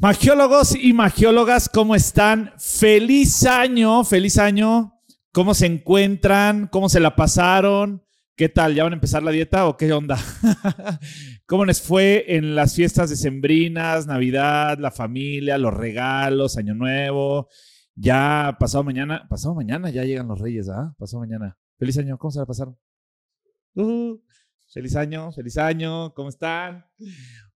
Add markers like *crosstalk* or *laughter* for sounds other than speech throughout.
Magiólogos y magiólogas, ¿cómo están? Feliz año, feliz año. ¿Cómo se encuentran? ¿Cómo se la pasaron? ¿Qué tal? ¿Ya van a empezar la dieta o qué onda? *laughs* ¿Cómo les fue en las fiestas decembrinas, Navidad, la familia, los regalos, Año Nuevo? Ya pasado mañana, pasado mañana ya llegan los Reyes, ¿ah? Pasado mañana. Feliz año, ¿cómo se la pasaron? Uh, feliz año, feliz año, ¿cómo están?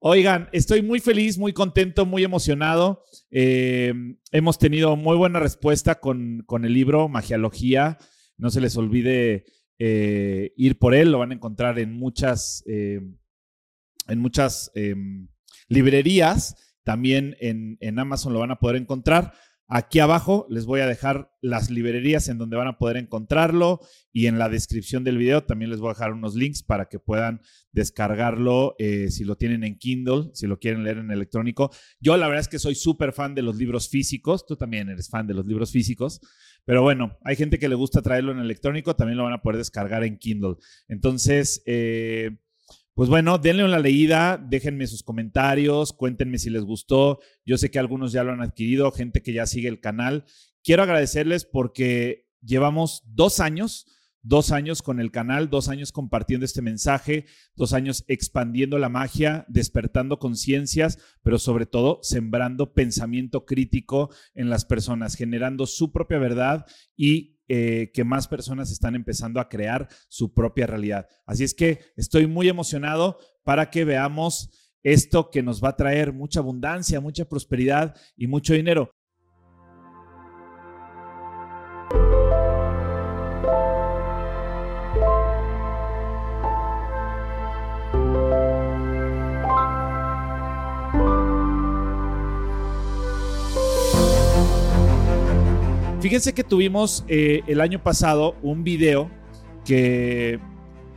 Oigan, estoy muy feliz, muy contento, muy emocionado. Eh, hemos tenido muy buena respuesta con, el libro Magiología. No se les olvide eh, ir por él, lo van a encontrar en muchas, eh, en muchas em, librerías. También en, en Amazon lo van a poder encontrar. Aquí abajo les voy a dejar las librerías en donde van a poder encontrarlo y en la descripción del video también les voy a dejar unos links para que puedan descargarlo eh, si lo tienen en Kindle, si lo quieren leer en electrónico. Yo la verdad es que soy súper fan de los libros físicos, tú también eres fan de los libros físicos, pero bueno, hay gente que le gusta traerlo en electrónico, también lo van a poder descargar en Kindle. Entonces, eh, pues bueno, denle una leída, déjenme sus comentarios, cuéntenme si les gustó. Yo sé que algunos ya lo han adquirido, gente que ya sigue el canal. Quiero agradecerles porque llevamos dos años, dos años con el canal, dos años compartiendo este mensaje, dos años expandiendo la magia, despertando conciencias, pero sobre todo sembrando pensamiento crítico en las personas, generando su propia verdad y eh, que más personas están empezando a crear su propia realidad. Así es que estoy muy emocionado para que veamos esto que nos va a traer mucha abundancia, mucha prosperidad y mucho dinero. Fíjense que tuvimos eh, el año pasado un video que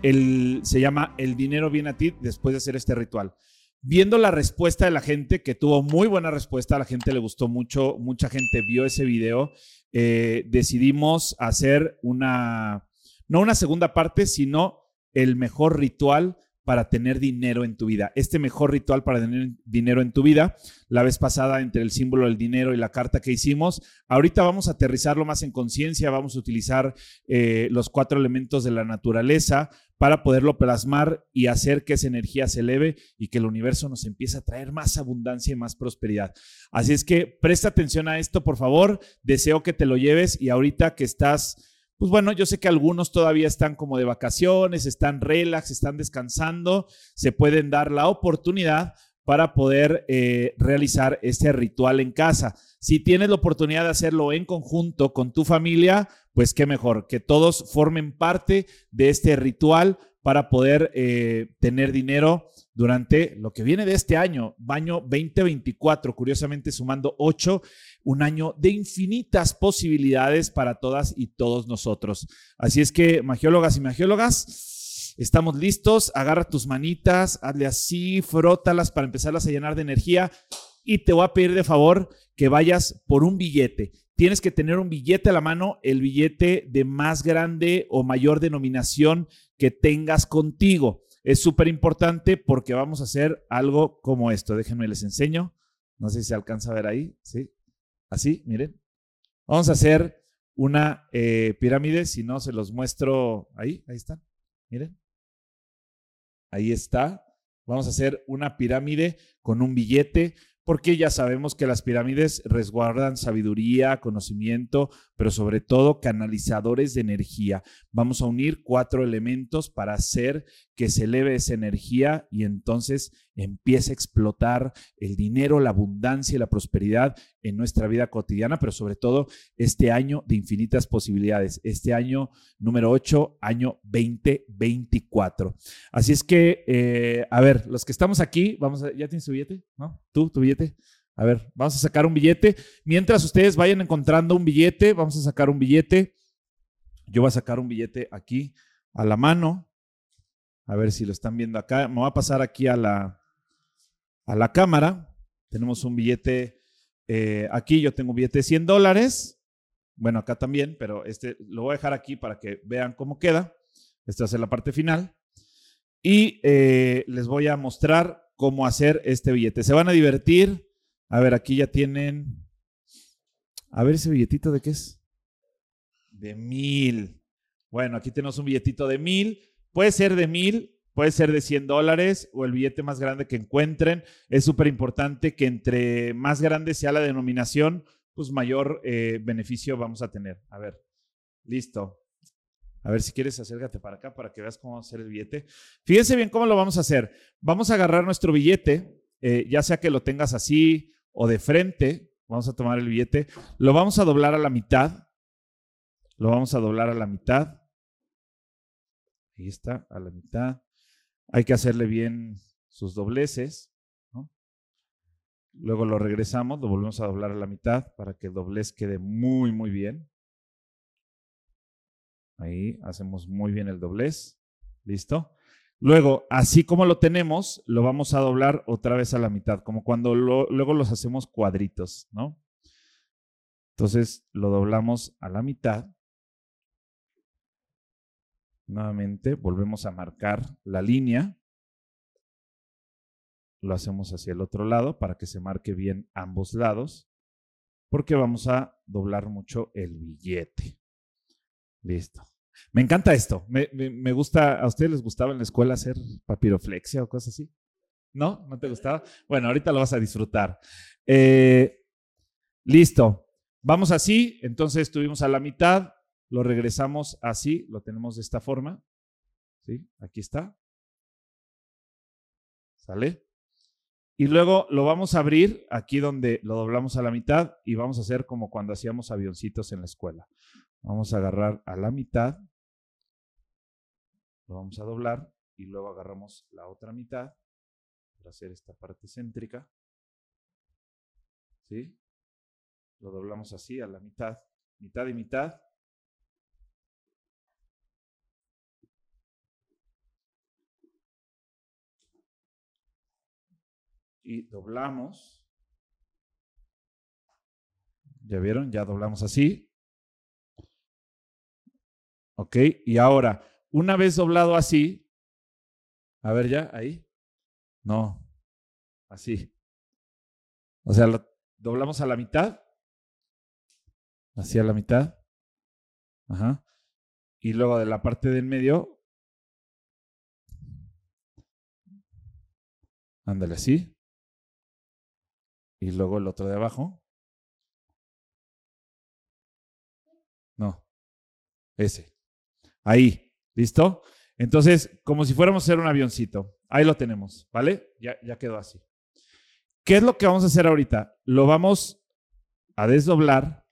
se llama El dinero viene a ti después de hacer este ritual. Viendo la respuesta de la gente, que tuvo muy buena respuesta, a la gente le gustó mucho, mucha gente vio ese video, eh, decidimos hacer una, no una segunda parte, sino el mejor ritual para tener dinero en tu vida. Este mejor ritual para tener dinero en tu vida, la vez pasada entre el símbolo del dinero y la carta que hicimos, ahorita vamos a aterrizarlo más en conciencia, vamos a utilizar eh, los cuatro elementos de la naturaleza para poderlo plasmar y hacer que esa energía se eleve y que el universo nos empiece a traer más abundancia y más prosperidad. Así es que presta atención a esto, por favor, deseo que te lo lleves y ahorita que estás pues bueno, yo sé que algunos todavía están como de vacaciones, están relax, están descansando, se pueden dar la oportunidad para poder eh, realizar este ritual en casa. Si tienes la oportunidad de hacerlo en conjunto con tu familia, pues qué mejor, que todos formen parte de este ritual para poder eh, tener dinero durante lo que viene de este año, año 2024, curiosamente sumando 8, un año de infinitas posibilidades para todas y todos nosotros. Así es que, magiólogas y magiólogas, estamos listos, agarra tus manitas, hazle así, frótalas para empezarlas a llenar de energía y te voy a pedir de favor que vayas por un billete. Tienes que tener un billete a la mano, el billete de más grande o mayor denominación que tengas contigo. Es súper importante porque vamos a hacer algo como esto. Déjenme les enseño. No sé si se alcanza a ver ahí. Sí. Así, miren. Vamos a hacer una eh, pirámide. Si no, se los muestro ahí. Ahí están. Miren. Ahí está. Vamos a hacer una pirámide con un billete porque ya sabemos que las pirámides resguardan sabiduría, conocimiento, pero sobre todo canalizadores de energía. Vamos a unir cuatro elementos para hacer que se eleve esa energía y entonces empiece a explotar el dinero, la abundancia y la prosperidad en nuestra vida cotidiana, pero sobre todo este año de infinitas posibilidades, este año número 8, año 2024. Así es que, eh, a ver, los que estamos aquí, vamos a, ¿ya tienes tu billete? ¿No? ¿Tú, tu billete? A ver, vamos a sacar un billete. Mientras ustedes vayan encontrando un billete, vamos a sacar un billete. Yo voy a sacar un billete aquí a la mano. A ver si lo están viendo acá. Me voy a pasar aquí a la, a la cámara. Tenemos un billete eh, aquí. Yo tengo un billete de 100 dólares. Bueno, acá también, pero este lo voy a dejar aquí para que vean cómo queda. Esta ser la parte final. Y eh, les voy a mostrar cómo hacer este billete. Se van a divertir. A ver, aquí ya tienen. A ver ese billetito de qué es. De mil. Bueno, aquí tenemos un billetito de mil. Puede ser de mil, puede ser de 100 dólares o el billete más grande que encuentren. Es súper importante que entre más grande sea la denominación, pues mayor eh, beneficio vamos a tener. A ver, listo. A ver si quieres acércate para acá para que veas cómo hacer el billete. Fíjense bien cómo lo vamos a hacer. Vamos a agarrar nuestro billete, eh, ya sea que lo tengas así o de frente. Vamos a tomar el billete. Lo vamos a doblar a la mitad. Lo vamos a doblar a la mitad. Ahí está, a la mitad. Hay que hacerle bien sus dobleces. Luego lo regresamos, lo volvemos a doblar a la mitad para que el doblez quede muy, muy bien. Ahí hacemos muy bien el doblez. ¿Listo? Luego, así como lo tenemos, lo vamos a doblar otra vez a la mitad, como cuando luego los hacemos cuadritos, ¿no? Entonces lo doblamos a la mitad. Nuevamente volvemos a marcar la línea. Lo hacemos hacia el otro lado para que se marque bien ambos lados, porque vamos a doblar mucho el billete. Listo. Me encanta esto. Me, gusta. ¿A ustedes les gustaba en la escuela hacer papiroflexia o cosas así? ¿No? ¿No te gustaba? Bueno, ahorita lo vas a disfrutar. Eh, listo. Vamos así. Entonces estuvimos a la mitad. Lo regresamos así. Lo tenemos de esta forma. ¿Sí? Aquí está. ¿Sale? Y luego lo vamos a abrir aquí donde lo doblamos a la mitad y vamos a hacer como cuando hacíamos avioncitos en la escuela. Vamos a agarrar a la mitad, lo vamos a doblar y luego agarramos la otra mitad para hacer esta parte céntrica. ¿Sí? Lo doblamos así a la mitad, mitad y mitad. Y doblamos. ¿Ya vieron? Ya doblamos así. ¿Ok? Y ahora, una vez doblado así, a ver ya, ahí. No, así. O sea, lo doblamos a la mitad. Así a la mitad. Ajá. Y luego de la parte del medio. Ándale así. Y luego el otro de abajo. No. Ese. Ahí, ¿listo? Entonces, como si fuéramos a hacer un avioncito. Ahí lo tenemos, ¿vale? Ya, ya quedó así. ¿Qué es lo que vamos a hacer ahorita? Lo vamos a desdoblar,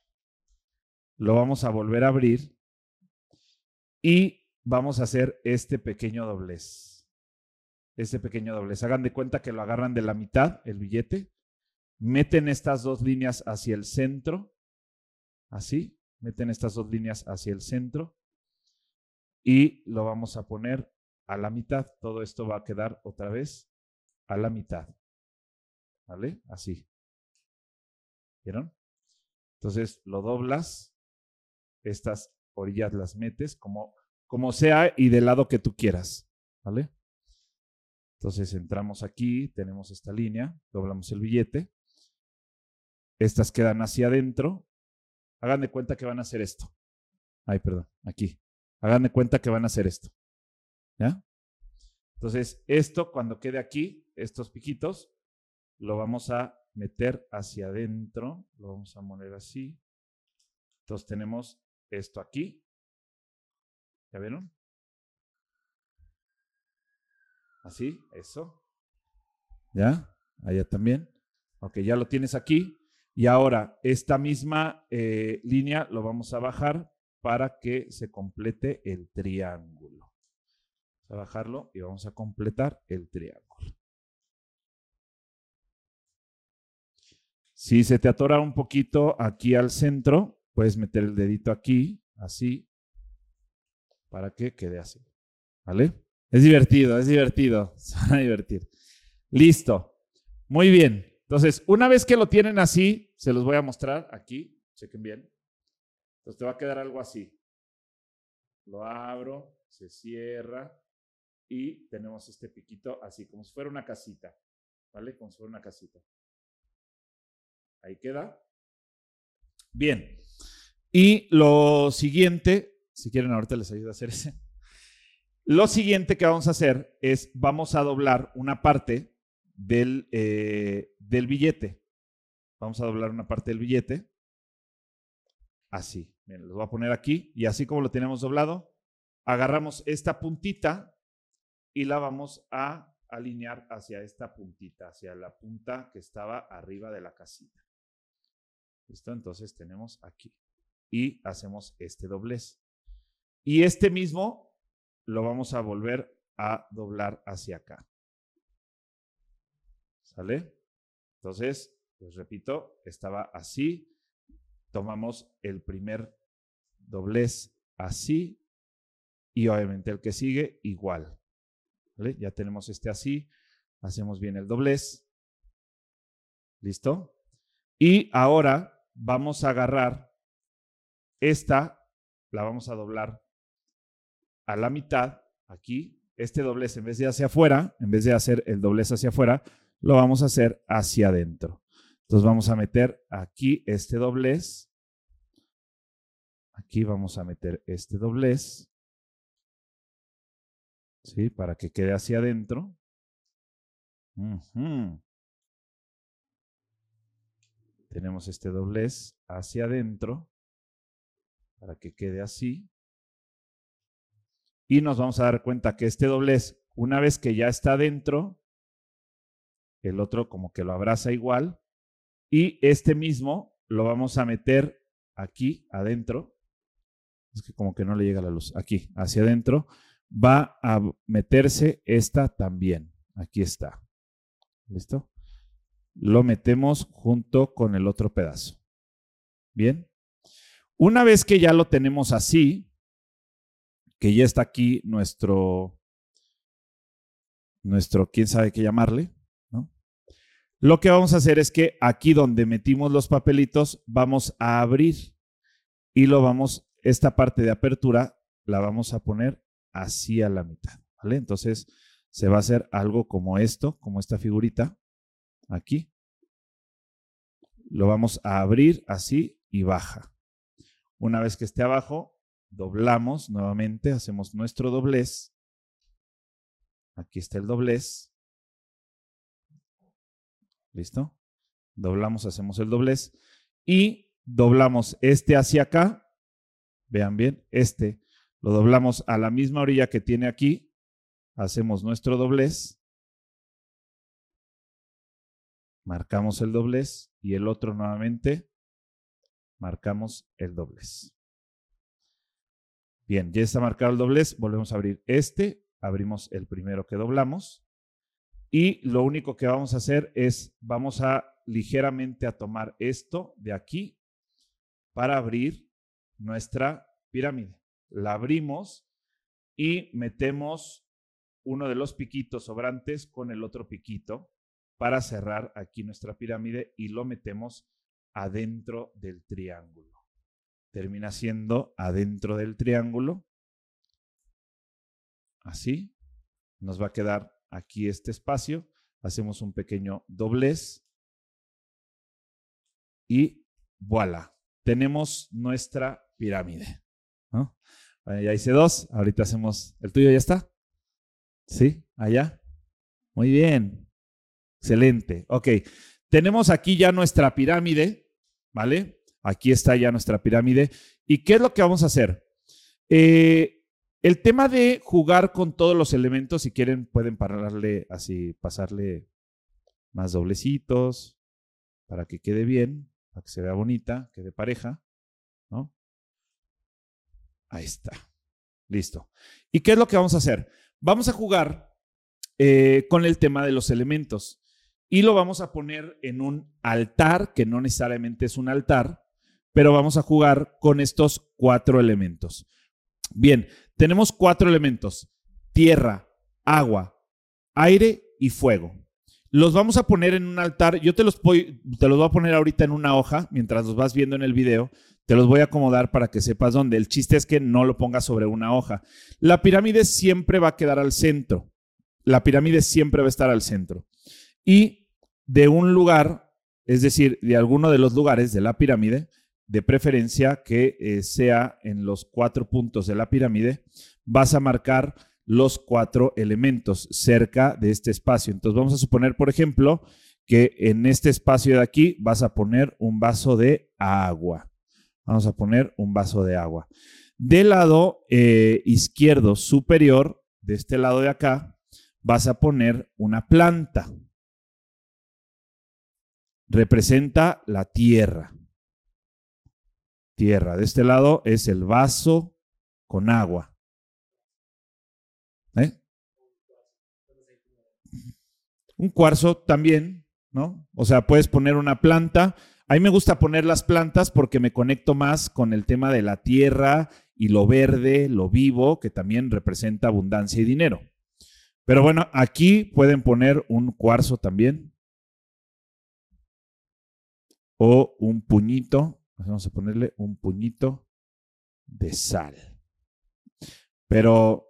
lo vamos a volver a abrir y vamos a hacer este pequeño doblez. Este pequeño doblez. Hagan de cuenta que lo agarran de la mitad, el billete, meten estas dos líneas hacia el centro, así, meten estas dos líneas hacia el centro y lo vamos a poner a la mitad. Todo esto va a quedar otra vez a la mitad. ¿Vale? Así. ¿Vieron? Entonces lo doblas, estas orillas las metes como, como sea y del lado que tú quieras. ¿Vale? Entonces entramos aquí, tenemos esta línea, doblamos el billete. Estas quedan hacia adentro. Hagan de cuenta que van a hacer esto. Ay, perdón, aquí. Hagan de cuenta que van a hacer esto. ¿Ya? Entonces, esto cuando quede aquí, estos piquitos, lo vamos a meter hacia adentro. Lo vamos a poner así. Entonces tenemos esto aquí. ¿Ya vieron? Así, eso. ¿Ya? Allá también. Ok, ya lo tienes aquí. Y ahora, esta misma eh, línea lo vamos a bajar para que se complete el triángulo. Vamos a bajarlo y vamos a completar el triángulo. Si se te atora un poquito aquí al centro, puedes meter el dedito aquí, así, para que quede así. ¿Vale? Es divertido, es divertido. *laughs* Se van a divertir. Listo. Muy bien. Entonces, una vez que lo tienen así, se los voy a mostrar aquí. Chequen bien. Entonces te va a quedar algo así. Lo abro, se cierra y tenemos este piquito así, como si fuera una casita, ¿vale? Como si fuera una casita. Ahí queda. Bien. Y lo siguiente, si quieren ahorita les ayudo a hacer ese. Lo siguiente que vamos a hacer es, vamos a doblar una parte del, eh, del billete. Vamos a doblar una parte del billete. Así. Bien, lo voy a poner aquí y así como lo tenemos doblado, agarramos esta puntita y la vamos a alinear hacia esta puntita, hacia la punta que estaba arriba de la casita. ¿Listo? Entonces tenemos aquí. Y hacemos este doblez. Y este mismo lo vamos a volver a doblar hacia acá. ¿Sale? Entonces, les repito, estaba así. Tomamos el primer doblez así. Y obviamente el que sigue igual. Ya tenemos este así. Hacemos bien el doblez. ¿Listo? Y ahora vamos a agarrar esta, la vamos a doblar a la mitad, aquí. Este doblez, en vez de hacia afuera, en vez de hacer el doblez hacia afuera, lo vamos a hacer hacia adentro. Entonces vamos a meter aquí este doblez. Aquí vamos a meter este doblez. ¿sí? Para que quede hacia adentro. Tenemos este doblez hacia adentro para que quede así. Y nos vamos a dar cuenta que este doblez, una vez que ya está adentro, el otro como que lo abraza igual. Y este mismo lo vamos a meter aquí adentro. Es que como que no le llega la luz. Aquí, hacia adentro va a meterse esta también. Aquí está. ¿Listo? Lo metemos junto con el otro pedazo. Bien. Una vez que ya lo tenemos así, que ya está aquí nuestro, nuestro, quién sabe qué llamarle. Lo que vamos a hacer es que aquí donde metimos los papelitos, vamos a abrir y lo vamos, esta parte de apertura la vamos a poner así a la mitad, ¿vale? Entonces se va a hacer algo como esto, como esta figurita, aquí. Lo vamos a abrir así y baja. Una vez que esté abajo, doblamos nuevamente, hacemos nuestro doblez. Aquí está el doblez. ¿Listo? Doblamos, hacemos el doblez. Y doblamos este hacia acá. Vean bien, este lo doblamos a la misma orilla que tiene aquí. Hacemos nuestro doblez. Marcamos el doblez y el otro nuevamente. Marcamos el doblez. Bien, ya está marcado el doblez. Volvemos a abrir este. Abrimos el primero que doblamos. Y lo único que vamos a hacer es, vamos a ligeramente a tomar esto de aquí para abrir nuestra pirámide la abrimos y metemos uno de los piquitos sobrantes con el otro piquito para cerrar aquí nuestra pirámide y lo metemos adentro del triángulo. Termina siendo adentro del triángulo. Así. Nos va a quedar aquí este espacio. Hacemos un pequeño doblez. Y voilà. Tenemos nuestra pirámide. ya hice dos, ahorita hacemos, ¿el tuyo ya está? ¿Sí? ¿Allá? Muy bien. Excelente. Ok, tenemos aquí ya nuestra pirámide, ¿vale? Aquí está ya nuestra pirámide. ¿Y qué es lo que vamos a hacer? Eh, el tema de jugar con todos los elementos, si quieren, pueden pararle así, pasarle más doblecitos para que quede bien, para que se vea bonita, quede pareja, ¿no? Ahí está. Listo. ¿Y qué es lo que vamos a hacer? Vamos a jugar eh, con el tema de los elementos y lo vamos a poner en un altar, que no necesariamente es un altar, pero vamos a jugar con estos cuatro elementos. Bien, tenemos cuatro elementos, tierra, agua, aire y fuego. Los vamos a poner en un altar, yo te los, voy, te los voy a poner ahorita en una hoja mientras los vas viendo en el video, te los voy a acomodar para que sepas dónde. El chiste es que no lo pongas sobre una hoja. La pirámide siempre va a quedar al centro. La pirámide siempre va a estar al centro. Y de un lugar es decir, de alguno de los lugares de la pirámide, de preferencia que eh, sea en los cuatro puntos de la pirámide, vas a marcar los cuatro elementos cerca de este espacio. Entonces vamos a suponer, por ejemplo, que en este espacio de aquí vas a poner un vaso de agua. Vamos a poner un vaso de agua. Del lado eh, izquierdo superior, de este lado de acá, vas a poner una planta. Representa la tierra. Tierra. De este lado es el vaso con agua. ¿Eh? Un cuarzo también, ¿no? O sea, puedes poner una planta. A mí me gusta poner las plantas porque me conecto más con el tema de la tierra y lo verde, lo vivo, que también representa abundancia y dinero. Pero bueno, aquí pueden poner un cuarzo también. O un puñito. Vamos a ponerle un puñito de sal. Pero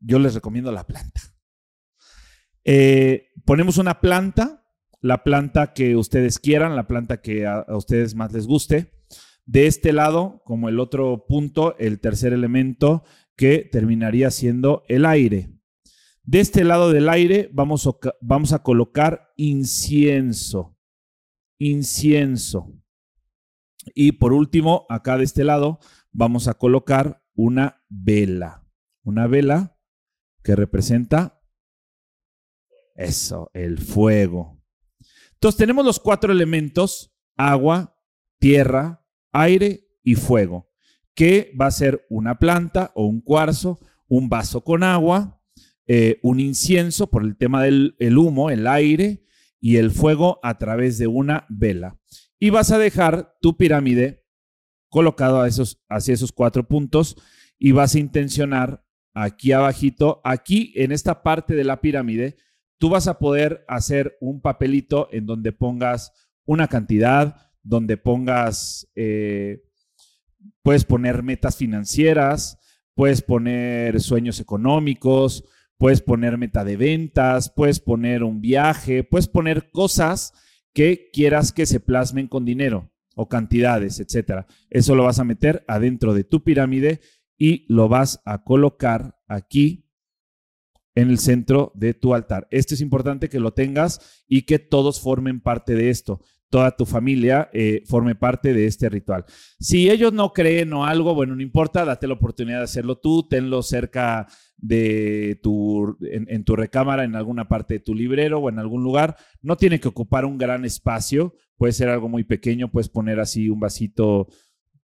yo les recomiendo la planta. Eh, ponemos una planta, la planta que ustedes quieran, la planta que a, ustedes más les guste. De este lado, como el otro punto, el tercer elemento que terminaría siendo el aire. De este lado del aire vamos vamos a colocar incienso. Incienso. Y por último, acá de este lado, vamos a colocar una vela. Una vela que representa eso, el fuego. Entonces tenemos los cuatro elementos, agua, tierra, aire y fuego, que va a ser una planta o un cuarzo, un vaso con agua, eh, un incienso por el tema del humo, el aire y el fuego a través de una vela. Y vas a dejar tu pirámide colocado a esos, hacia esos cuatro puntos y vas a intencionar aquí abajito, aquí en esta parte de la pirámide, tú vas a poder hacer un papelito en donde pongas una cantidad, donde pongas, eh, puedes poner metas financieras, puedes poner sueños económicos, puedes poner meta de ventas, puedes poner un viaje, puedes poner cosas que quieras que se plasmen con dinero o cantidades, etcétera. Eso lo vas a meter adentro de tu pirámide y lo vas a colocar aquí en el centro de tu altar. Esto es importante que lo tengas y que todos formen parte de esto toda tu familia eh, forme parte de este ritual. Si ellos no creen o algo, bueno, no importa, date la oportunidad de hacerlo tú, tenlo cerca de tu, en, tu recámara, en alguna parte de tu librero o en algún lugar. No tiene que ocupar un gran espacio, puede ser algo muy pequeño, puedes poner así un vasito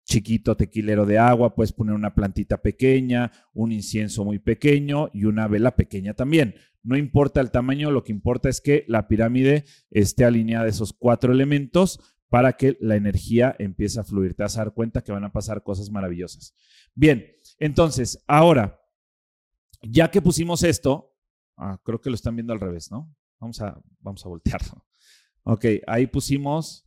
chiquito tequilero de agua, puedes poner una plantita pequeña, un incienso muy pequeño y una vela pequeña también. No importa el tamaño, lo que importa es que la pirámide esté alineada a esos cuatro elementos para que la energía empiece a fluir. Te vas a dar cuenta que van a pasar cosas maravillosas. Bien, entonces, ahora, ya que pusimos esto, ah, creo que lo están viendo al revés, ¿no? Vamos a, vamos a voltearlo. Ok, ahí pusimos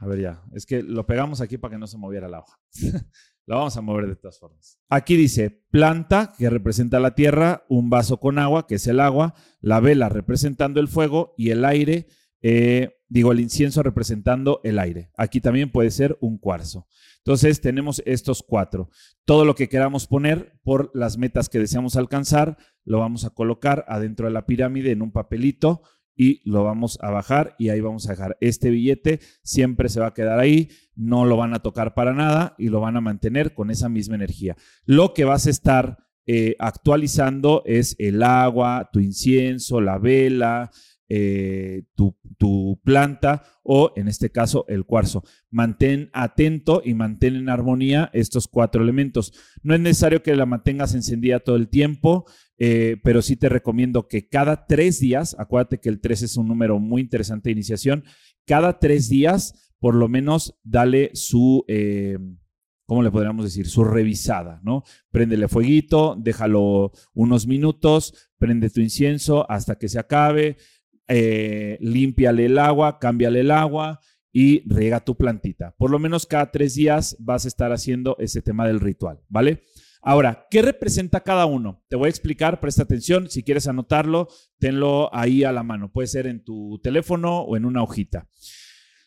a ver ya, es que lo pegamos aquí para que no se moviera la hoja. *laughs* Lo vamos a mover de todas formas. Aquí dice planta, que representa la tierra, un vaso con agua, que es el agua, la vela representando el fuego y el aire, eh, digo, el incienso representando el aire. Aquí también puede ser un cuarzo. Entonces tenemos estos cuatro. Todo lo que queramos poner por las metas que deseamos alcanzar, lo vamos a colocar adentro de la pirámide en un papelito y lo vamos a bajar y ahí vamos a dejar este billete, siempre se va a quedar ahí, no lo van a tocar para nada y lo van a mantener con esa misma energía. Lo que vas a estar eh, actualizando es el agua, tu incienso, la vela, eh, tu, tu, planta o en este caso el cuarzo. Mantén atento y mantén en armonía estos cuatro elementos. No es necesario que la mantengas encendida todo el tiempo. Eh, pero sí te recomiendo que cada tres días, acuérdate que el 3 es un número muy interesante de iniciación, cada tres días, por lo menos, dale su, eh, ¿cómo le podríamos decir? Su revisada, ¿no? Préndele fueguito, déjalo unos minutos, prende tu incienso hasta que se acabe, eh, límpiale el agua, cámbiale el agua y riega tu plantita. Por lo menos cada tres días vas a estar haciendo ese tema del ritual, ¿vale? Ahora, ¿qué representa cada uno? Te voy a explicar, presta atención, si quieres anotarlo, tenlo ahí a la mano, puede ser en tu teléfono o en una hojita.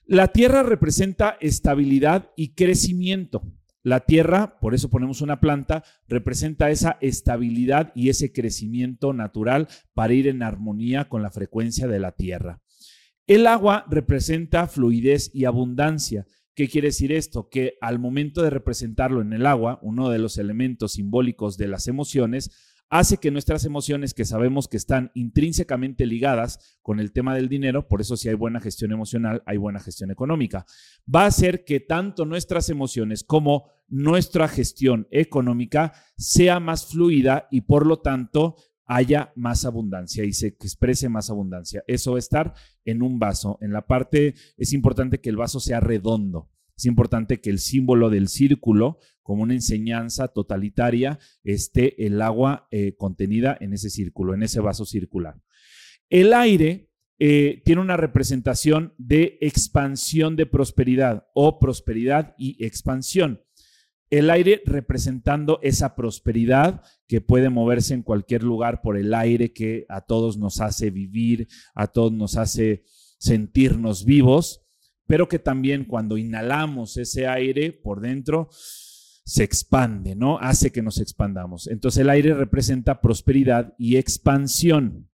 La tierra representa estabilidad y crecimiento. La tierra, por eso ponemos una planta, representa esa estabilidad y ese crecimiento natural para ir en armonía con la frecuencia de la tierra. El agua representa fluidez y abundancia. ¿Qué quiere decir esto? Que al momento de representarlo en el agua, uno de los elementos simbólicos de las emociones, hace que nuestras emociones, que sabemos que están intrínsecamente ligadas con el tema del dinero, por eso si hay buena gestión emocional, hay buena gestión económica, va a hacer que tanto nuestras emociones como nuestra gestión económica sea más fluida y por lo tanto haya más abundancia y se exprese más abundancia. Eso va a estar en un vaso. En la parte es importante que el vaso sea redondo. Es importante que el símbolo del círculo, como una enseñanza totalitaria, esté el agua eh, contenida en ese círculo, en ese vaso circular. El aire eh, tiene una representación de expansión de prosperidad o prosperidad y expansión. El aire representando esa prosperidad que puede moverse en cualquier lugar por el aire que a todos nos hace vivir, a todos nos hace sentirnos vivos pero que también cuando inhalamos ese aire por dentro, se expande, ¿no? Hace que nos expandamos. Entonces el aire representa prosperidad y expansión.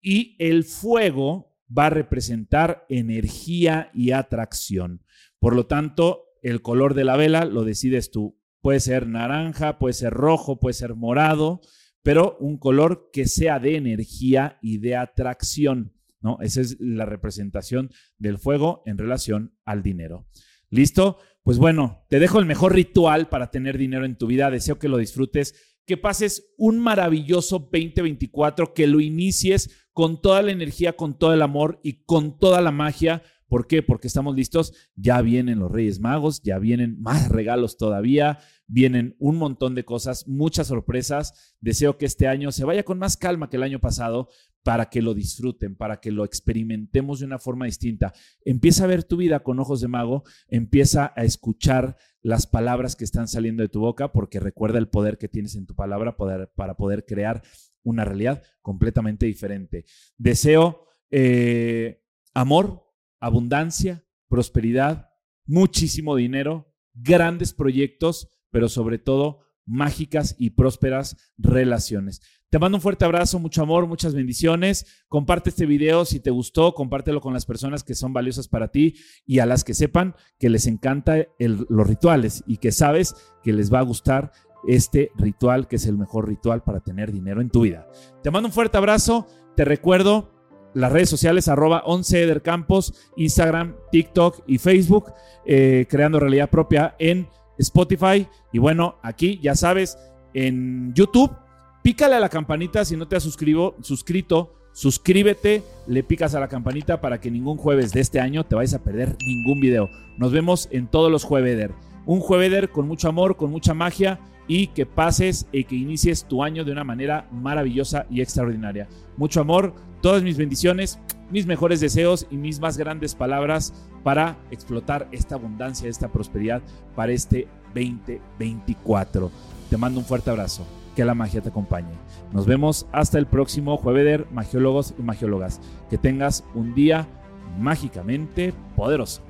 Y el fuego va a representar energía y atracción. Por lo tanto, el color de la vela lo decides tú. Puede ser naranja, puede ser rojo, puede ser morado, pero un color que sea de energía y de atracción. ¿no? Esa es la representación del fuego en relación al dinero. ¿Listo? Pues bueno, te dejo el mejor ritual para tener dinero en tu vida. Deseo que lo disfrutes, que pases un maravilloso 2024, que lo inicies con toda la energía, con todo el amor y con toda la magia. ¿Por qué? Porque estamos listos. Ya vienen los Reyes Magos, ya vienen más regalos todavía, vienen un montón de cosas, muchas sorpresas. Deseo que este año se vaya con más calma que el año pasado, para que lo disfruten, para que lo experimentemos de una forma distinta. Empieza a ver tu vida con ojos de mago, empieza a escuchar las palabras que están saliendo de tu boca, porque recuerda el poder que tienes en tu palabra para poder crear una realidad completamente diferente. Deseo eh, amor, abundancia, prosperidad, muchísimo dinero, grandes proyectos, pero sobre todo mágicas y prósperas relaciones. Te mando un fuerte abrazo, mucho amor, muchas bendiciones. Comparte este video si te gustó, compártelo con las personas que son valiosas para ti y a las que sepan que les encanta los rituales y que sabes que les va a gustar este ritual que es el mejor ritual para tener dinero en tu vida. Te mando un fuerte abrazo. Te recuerdo las redes sociales arroba 11 Edercampos, Instagram, TikTok y Facebook, eh, creando realidad propia en Spotify. Y bueno, aquí ya sabes, en YouTube Pícale a la campanita si no te has suscribo, suscrito. Suscríbete, le picas a la campanita para que ningún jueves de este año te vayas a perder ningún video. Nos vemos en todos los jueveder. Un jueveder con mucho amor, con mucha magia y que pases y que inicies tu año de una manera maravillosa y extraordinaria. Mucho amor, todas mis bendiciones, mis mejores deseos y mis más grandes palabras para explotar esta abundancia, esta prosperidad para este 2024. Te mando un fuerte abrazo que la magia te acompañe. Nos vemos hasta el próximo jueves, magiólogos y magiólogas. Que tengas un día mágicamente poderoso.